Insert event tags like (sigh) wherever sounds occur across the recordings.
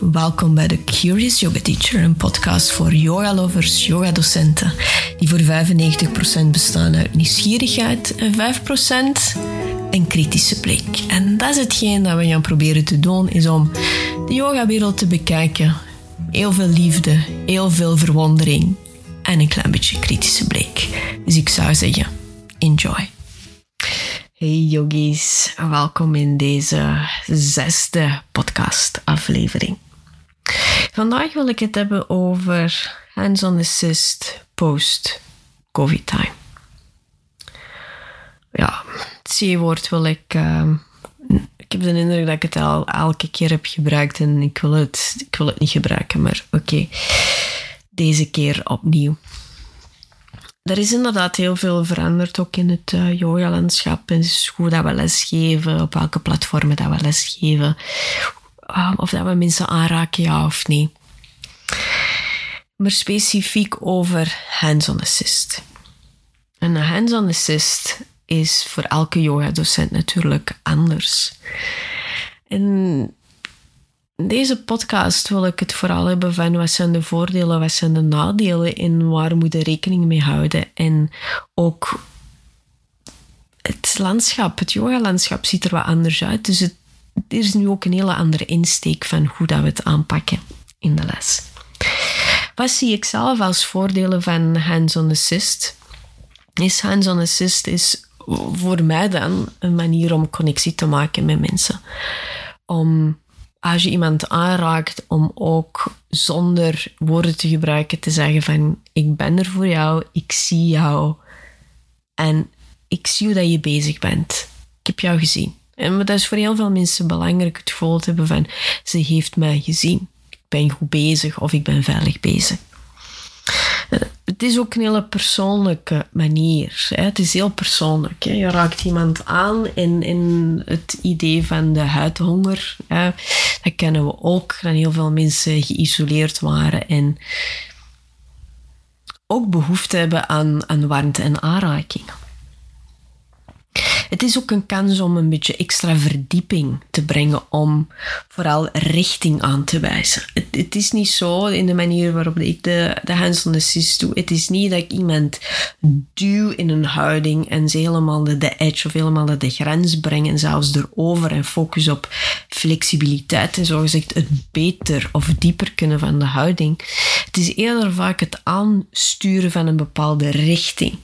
Welkom bij de Curious Yoga Teacher, een podcast voor yoga-lovers, yoga-docenten, die voor 95% bestaan uit nieuwsgierigheid en 5% een kritische blik. En dat is hetgeen dat we gaan proberen te doen, is om de yogawereld te bekijken. Heel veel liefde, heel veel verwondering en een klein beetje kritische blik. Dus ik zou zeggen, enjoy. Hey yogis, welkom in deze zesde podcast-aflevering. Vandaag wil ik het hebben over hands-on assist post-COVID time. Ja, het C-woord wil ik. Uh, ik heb de indruk dat ik het al elke keer heb gebruikt en ik wil het, ik wil het niet gebruiken, maar oké. Deze keer opnieuw. Er is inderdaad heel veel veranderd ook in het uh, yoga-landschap. Het is hoe dat we lesgeven, op welke platformen dat we lesgeven. Uh, of dat we mensen aanraken, ja of nee. Maar specifiek over hands-on assist. En een hands-on assist is voor elke yoga-docent natuurlijk anders. En in deze podcast wil ik het vooral hebben van wat zijn de voordelen, wat zijn de nadelen en waar moet je rekening mee houden. En ook het landschap, het yoga-landschap ziet er wat anders uit. Dus het, er is nu ook een hele andere insteek van hoe dat we het aanpakken in de les. Wat zie ik zelf als voordelen van hands-on assist? Is hands-on assist is voor mij dan een manier om connectie te maken met mensen. Om als je iemand aanraakt, om ook zonder woorden te gebruiken te zeggen van ik ben er voor jou, ik zie jou en ik zie hoe dat je bezig bent. Ik heb jou gezien. En dat is voor heel veel mensen belangrijk, het gevoel te hebben van ze heeft mij gezien. Ik ben goed bezig of ik ben veilig bezig het is ook een hele persoonlijke manier. Het is heel persoonlijk. Hè. Je raakt iemand aan in, in het idee van de huidhonger. Hè. Dat kennen we ook, dat heel veel mensen geïsoleerd waren en ook behoefte hebben aan, aan warmte en aanraking. Het is ook een kans om een beetje extra verdieping te brengen, om vooral richting aan te wijzen. Het, is niet zo in de manier waarop ik de, de hands-on assist doe. Het is niet dat ik iemand duw in een houding en ze helemaal de, de edge of helemaal de, de grens breng en zelfs erover en focus op flexibiliteit en zogezegd het beter of dieper kunnen van de houding. Het is eerder vaak het aansturen van een bepaalde richting.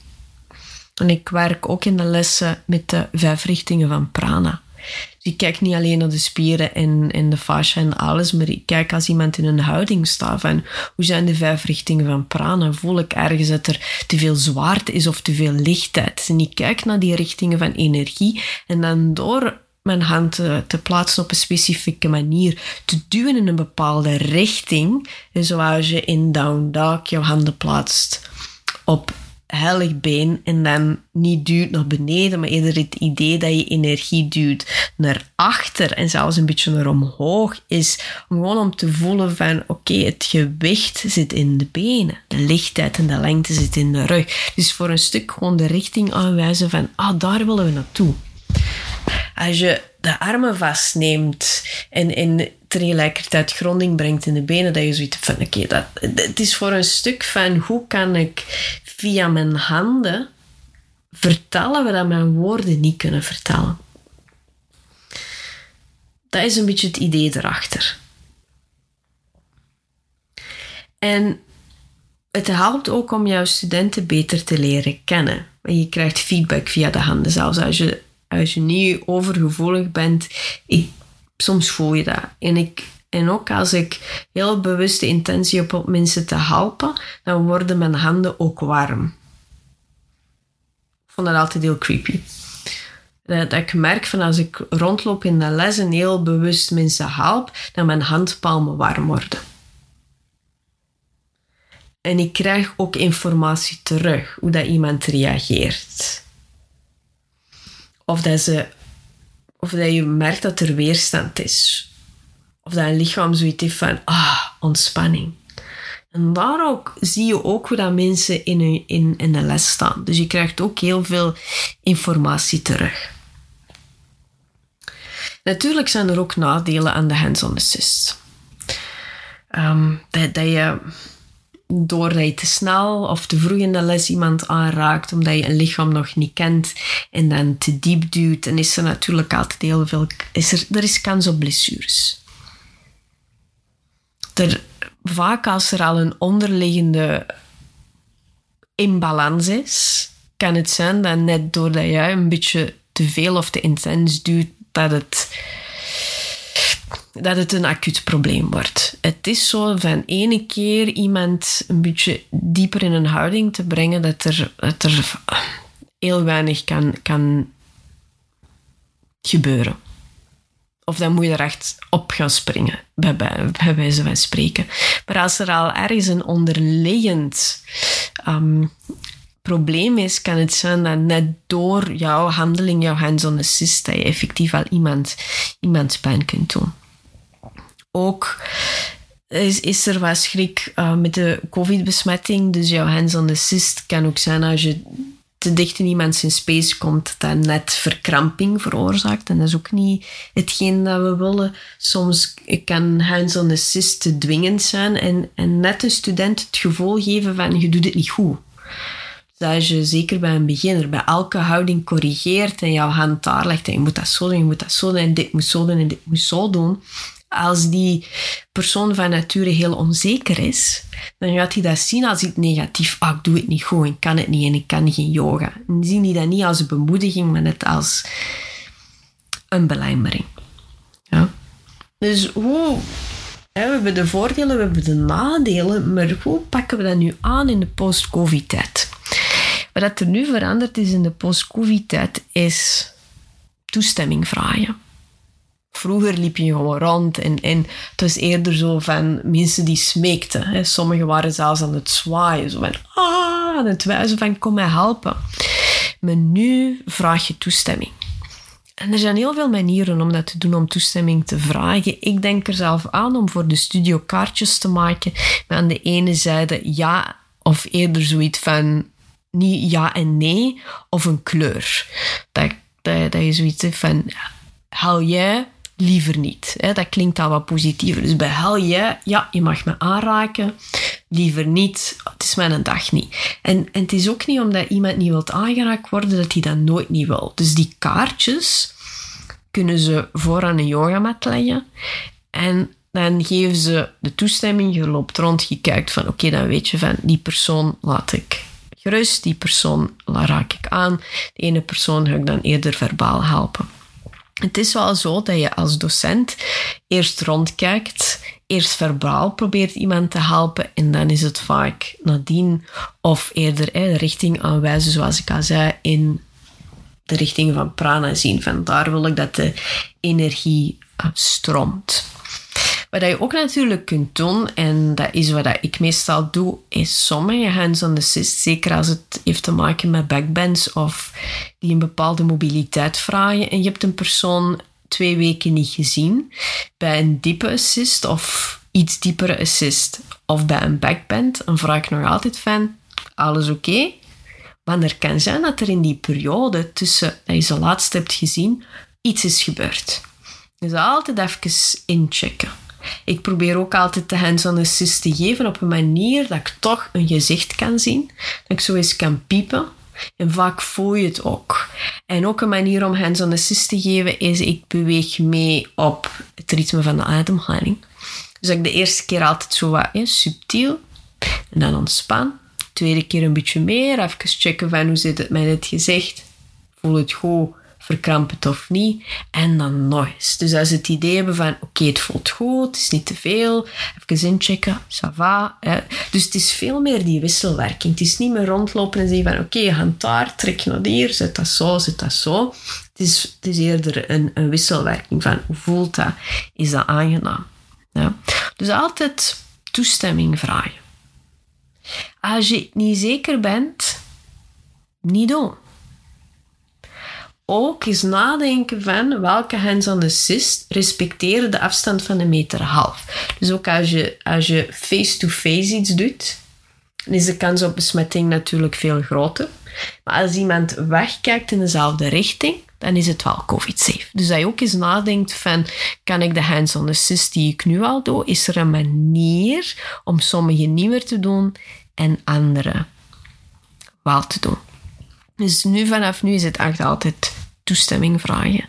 En ik werk ook in de lessen met de vijf richtingen van prana. Dus ik kijk niet alleen naar de spieren en, en de fascia en alles, maar ik kijk als iemand in een houding staat van hoe zijn de vijf richtingen van prana? Voel ik ergens dat er te veel zwaarte is of te veel lichtheid? En ik kijk naar die richtingen van energie en dan door mijn hand te, te, plaatsen op een specifieke manier, te duwen in een bepaalde richting, zoals je in down dog je handen plaatst op heilig been en dan niet duwt naar beneden, maar eerder het idee dat je energie duwt naar achter en zelfs een beetje naar omhoog is om gewoon om te voelen van oké, het gewicht zit in de benen, de lichtheid en de lengte zit in de rug. Dus voor een stuk gewoon de richting aanwijzen van ah, daar willen we naartoe. Als je de armen vastneemt en, en tegelijkertijd gronding brengt in de benen, dat je zoiets van oké, dat het is voor een stuk van hoe kan ik via mijn handen vertellen we dat mijn woorden niet kunnen vertellen. Dat is een beetje het idee erachter. En het helpt ook om jouw studenten beter te leren kennen. Je krijgt feedback via de handen. Zelfs als je, als je niet overgevoelig bent, ik, soms voel je dat. En, ik, en ook als ik heel bewuste intentie heb om mensen te helpen, dan worden mijn handen ook warm. Ik vond dat altijd heel creepy. Dat, ik merk van als ik rondloop in de les en heel bewust mensen help, dat mijn handpalmen warm worden. En ik krijg ook informatie terug, hoe dat iemand reageert. Of dat, ze, of dat je merkt dat er weerstand is. Of dat een lichaam zoiets heeft van, ah, ontspanning. En daar ook zie je ook hoe dat mensen in, in, in de les staan. Dus je krijgt ook heel veel informatie terug. Natuurlijk zijn er ook nadelen aan de hands-on assist. ehm, dat, dat je doordat je te snel of te vroeg in de les iemand aanraakt, omdat je een lichaam nog niet kent en dan te diep duwt, dan is er natuurlijk altijd heel veel... Is er, er is kans op blessures. Er, vaak als er al een onderliggende imbalans is, kan het zijn dat net doordat jij een beetje te veel of te intens duwt, dat het dat het een acuut probleem wordt. Het is zo van ene keer iemand een beetje dieper in een houding te brengen dat er, er heel weinig kan, kan gebeuren. Of dan moet je er echt op gaan springen, bij, wijze van spreken. Maar als er al ergens een onderliggend um, probleem is, kan het zijn dat net door jouw handeling, jouw hands-on assist, dat je effectief al iemand, iemand pijn kunt doen ook is, is er wat schrik uh, met de COVID-besmetting. Dus jouw hands-on assist kan ook zijn als je te dicht in iemand zijn space komt, dat net verkramping veroorzaakt. En dat is ook niet hetgeen dat we willen. Soms kan hands-on assist te dwingend zijn en, en net een student het gevoel geven van je doet het niet goed. Dus als je zeker bij een beginner bij elke houding corrigeert en jouw hand daar legt en je moet dat zo doen, je moet dat zo doen en dit moet zo doen en dit moet zo doen, als die persoon van nature heel onzeker is, dan gaat hij dat zien als iets negatief. Ah, ik doe het niet goed, ik kan het niet en ik kan geen yoga. En zien die dat niet als een bemoediging, maar net als een belemmering. Dus hoe... we hebben de voordelen, we hebben de nadelen, maar hoe pakken we dat nu aan in de post-covid-tijd? Wat er nu veranderd is in de post-covid-tijd, is toestemming vragen. Vroeger liep je gewoon rond en, en het was eerder zo van mensen die smeekten. Hè. Sommigen waren zelfs aan het zwaaien, zo van ah, aan het wijzen van kom mij helpen. Maar nu vraag je toestemming. En er zijn heel veel manieren om dat te doen, om toestemming te vragen. Ik denk er zelf aan om voor de studio kaartjes te maken. Maar aan de ene zijde ja, of eerder zoiets van niet ja en nee, of een kleur. Dat, dat, je zoiets van, hou jij liever niet. Dat klinkt al wat positiever. Dus bij hel je, ja, je mag me aanraken. Liever niet, het is mijn dag niet. En, en het is ook niet omdat iemand niet wilt aangeraakt worden, dat hij dat nooit niet wil. Dus die kaartjes kunnen ze voor aan een yogamat leggen. En dan geven ze de toestemming, je loopt rond, je kijkt van oké, dan weet je van die persoon laat ik gerust, die persoon raak ik aan, de ene persoon ga ik dan eerder verbaal helpen. Het is wel zo dat je als docent eerst rondkijkt, eerst verbaal probeert iemand te helpen en dan is het vaak nadien of eerder de richting aanwijzen, zoals ik al zei, in de richting van prana zien. Van daar wil ik dat de energie stroomt. Wat je ook natuurlijk kunt doen, en dat is wat ik meestal doe, is sommige hands-on assist, zeker als het heeft te maken met backbends of die een bepaalde mobiliteit vragen en je hebt een persoon twee weken niet gezien, bij een diepe assist of iets diepere assist of bij een backbend, dan vraag ik nog altijd van, alles oké? Want er kan zijn dat er in die periode tussen dat je ze laatst hebt gezien, iets is gebeurd. Dus altijd even inchecken. Ik probeer ook altijd de hands-on assist te geven op een manier dat ik toch een gezicht kan zien. Dat ik zo eens kan piepen. En vaak voel je het ook. En ook een manier om hands-on assist te geven is ik beweeg mee op het ritme van de ademhaling. Dus ik de eerste keer altijd zo wat subtiel en dan ontspan. tweede keer een beetje meer, even checken van hoe zit het met het gezicht. Voel het goed verkramp het of niet. En dan nog. Dus als ze het idee hebben van, oké, het voelt goed, het is niet te veel, even inchecken, ça va. Dus het is veel meer die wisselwerking. Het is niet meer rondlopen en zeggen van, oké, okay, hand daar, trek naar hier, zet dat zo, zet dat zo. Het is, het is eerder een, een wisselwerking van, hoe voelt dat? Is dat aangenaam? Ja. Dus altijd toestemming vragen. Als je niet zeker bent, niet doen ook eens nadenken van welke hands-on assist respecteren de afstand van een meter half. Dus ook als je, als je face-to-face iets doet, dan is de kans op besmetting natuurlijk veel groter. Maar als iemand wegkijkt in dezelfde richting, dan is het wel COVID-safe. Dus dat je ook eens nadenkt van, kan ik de hands-on assist die ik nu al doe, is er een manier om sommige niet meer te doen en andere wel te doen. Dus nu vanaf nu is het echt altijd toestemming vragen.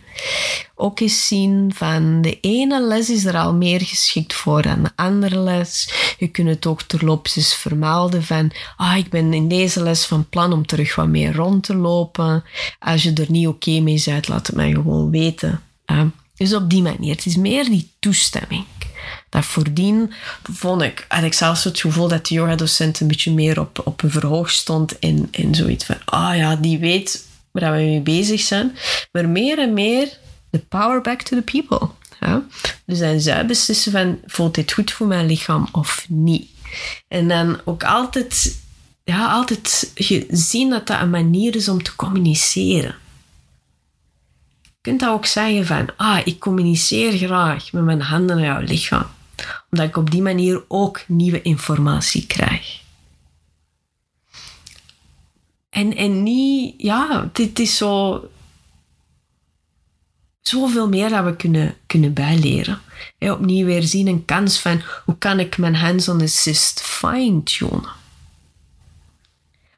Ook eens zien van de ene les is er al meer geschikt voor dan de andere les. Je kunt het ook terloops eens vermelden van ah, ik ben in deze les van plan om terug wat meer rond te lopen. Als je er niet oké mee bent, laat het mij gewoon weten. dus op die manier. Het is meer die toestemming. Dat voordien vond ik, had ik zelfs het gevoel dat de yoga-docent een beetje meer op, op een verhoog stond en, en zoiets van, ah ja, die weet waar we mee bezig zijn. Maar meer en meer the power back to the people. Ja? Dus dan zij beslissen van, voelt dit goed voor mijn lichaam of niet? En dan ook altijd, ja, altijd zien dat dat een manier is om te communiceren. Kunt dat ook zeggen van, ah, ik communiceer graag met mijn handen naar jouw lichaam. Omdat ik op die manier ook nieuwe informatie krijg. En, en niet, ja, dit is zo, zoveel meer dat we kunnen, kunnen bijleren. He, opnieuw weer zien een kans van hoe kan ik mijn hands-on assist fine-tunen.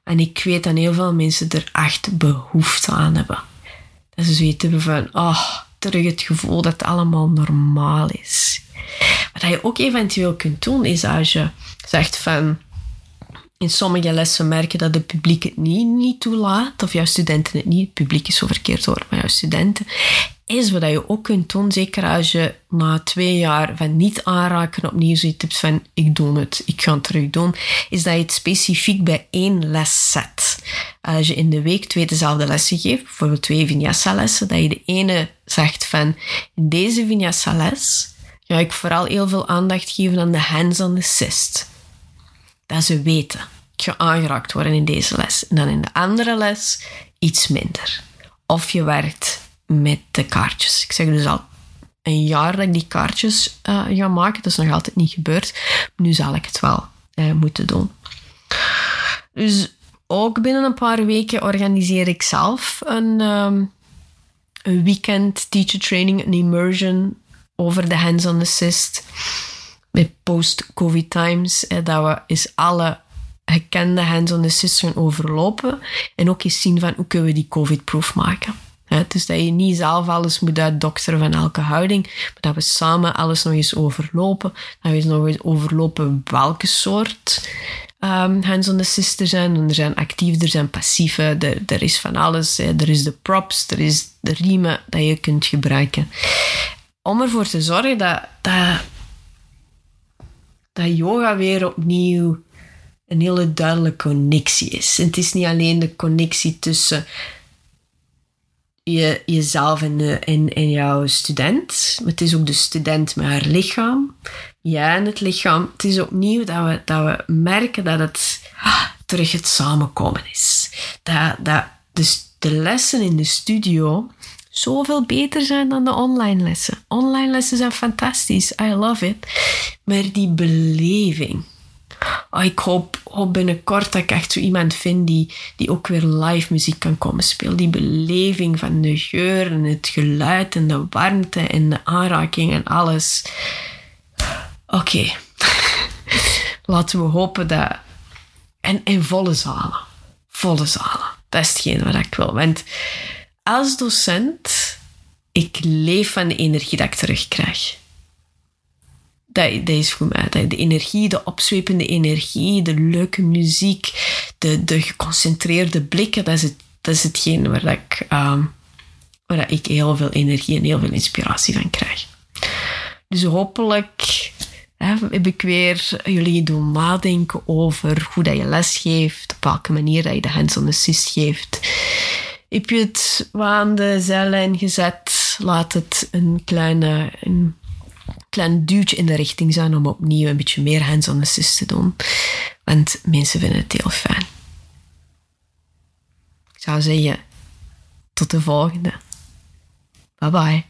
En ik weet dat heel veel mensen er echt behoefte aan hebben. Dat ze zoiets van, oh, terug het gevoel dat het allemaal normaal is. Wat je ook eventueel kunt doen, is als je zegt van, in sommige lessen merken dat de publiek het niet, niet toelaat, of jouw studenten het niet. Het publiek is zo verkeerd hoor, maar jouw studenten. Is wat je ook kunt doen, zeker als je na twee jaar van niet aanraken opnieuw zoiets hebt van ik doe het, ik ga het terug doen, is dat je het specifiek bij één les zet. Als je in de week twee dezelfde lessen geeft, bijvoorbeeld twee vinyasa-lessen, dat je de ene zegt van in deze vinyasa-les ga ik vooral heel veel aandacht geven aan de hands-on assist dat ze weten. Ik ga aangeraakt worden in deze les. En dan in de andere les iets minder. Of je werkt met de kaartjes. Ik zeg dus al een jaar dat ik die kaartjes uh, ga maken. Dat is nog altijd niet gebeurd. Nu zal ik het wel uh, moeten doen. Dus ook binnen een paar weken organiseer ik zelf een, um, een weekend teacher training, een immersion over de hands-on assist met post-COVID times, dat we eens alle gekende hands-on assist gaan overlopen en ook eens zien van hoe kunnen we die COVID-proof maken. Dus dat je niet zelf alles moet uitdokteren van elke houding, maar dat we samen alles nog eens overlopen. Dat we eens nog eens overlopen welke soort um, hands-on assist er zijn. er zijn actieve, er zijn passieve, er, er is van alles. Er is de props, er is de riemen dat je kunt gebruiken. Om ervoor te zorgen dat, dat dat yoga weer opnieuw een hele duidelijke connectie is. Het is niet alleen de connectie tussen je, jezelf en, de, en, en jouw student, het is ook de student met haar lichaam. Ja, en het lichaam. Het is opnieuw dat we, dat we merken dat het terug het samenkomen is. Dat, dat dus de lessen in de studio zoveel beter zijn dan de online lessen. Online lessen zijn fantastisch. I love it. Maar die beleving. Oh, ik hoop, hoop binnenkort dat ik echt zo iemand vind die, die ook weer live muziek kan komen spelen. Die beleving van de geur en het geluid en de warmte en de aanraking en alles. Oké. (laughs) Laten we hopen dat... En in volle zalen. Volle zalen. Dat is hetgeen wat ik wil. Want als docent, ik leef van de energie dat ik terugkrijg. Dat, is. De energie, de opzwepende energie, de leuke muziek, de, de geconcentreerde blikken, dat is, het, dat is hetgeen waar, ik, um, waar ik heel veel energie en heel veel inspiratie van krijg. Dus hopelijk heb ik weer jullie doen nadenken over hoe dat je les geeft, op welke manier dat je de hands-on assist geeft heb je het aan de zijlijn gezet. Laat het een kleine, een klein duwtje in de richting zijn om opnieuw een beetje meer hands-on assist te doen. Want mensen vinden het heel fijn. Ik zou zeggen, tot de volgende. Bye bye.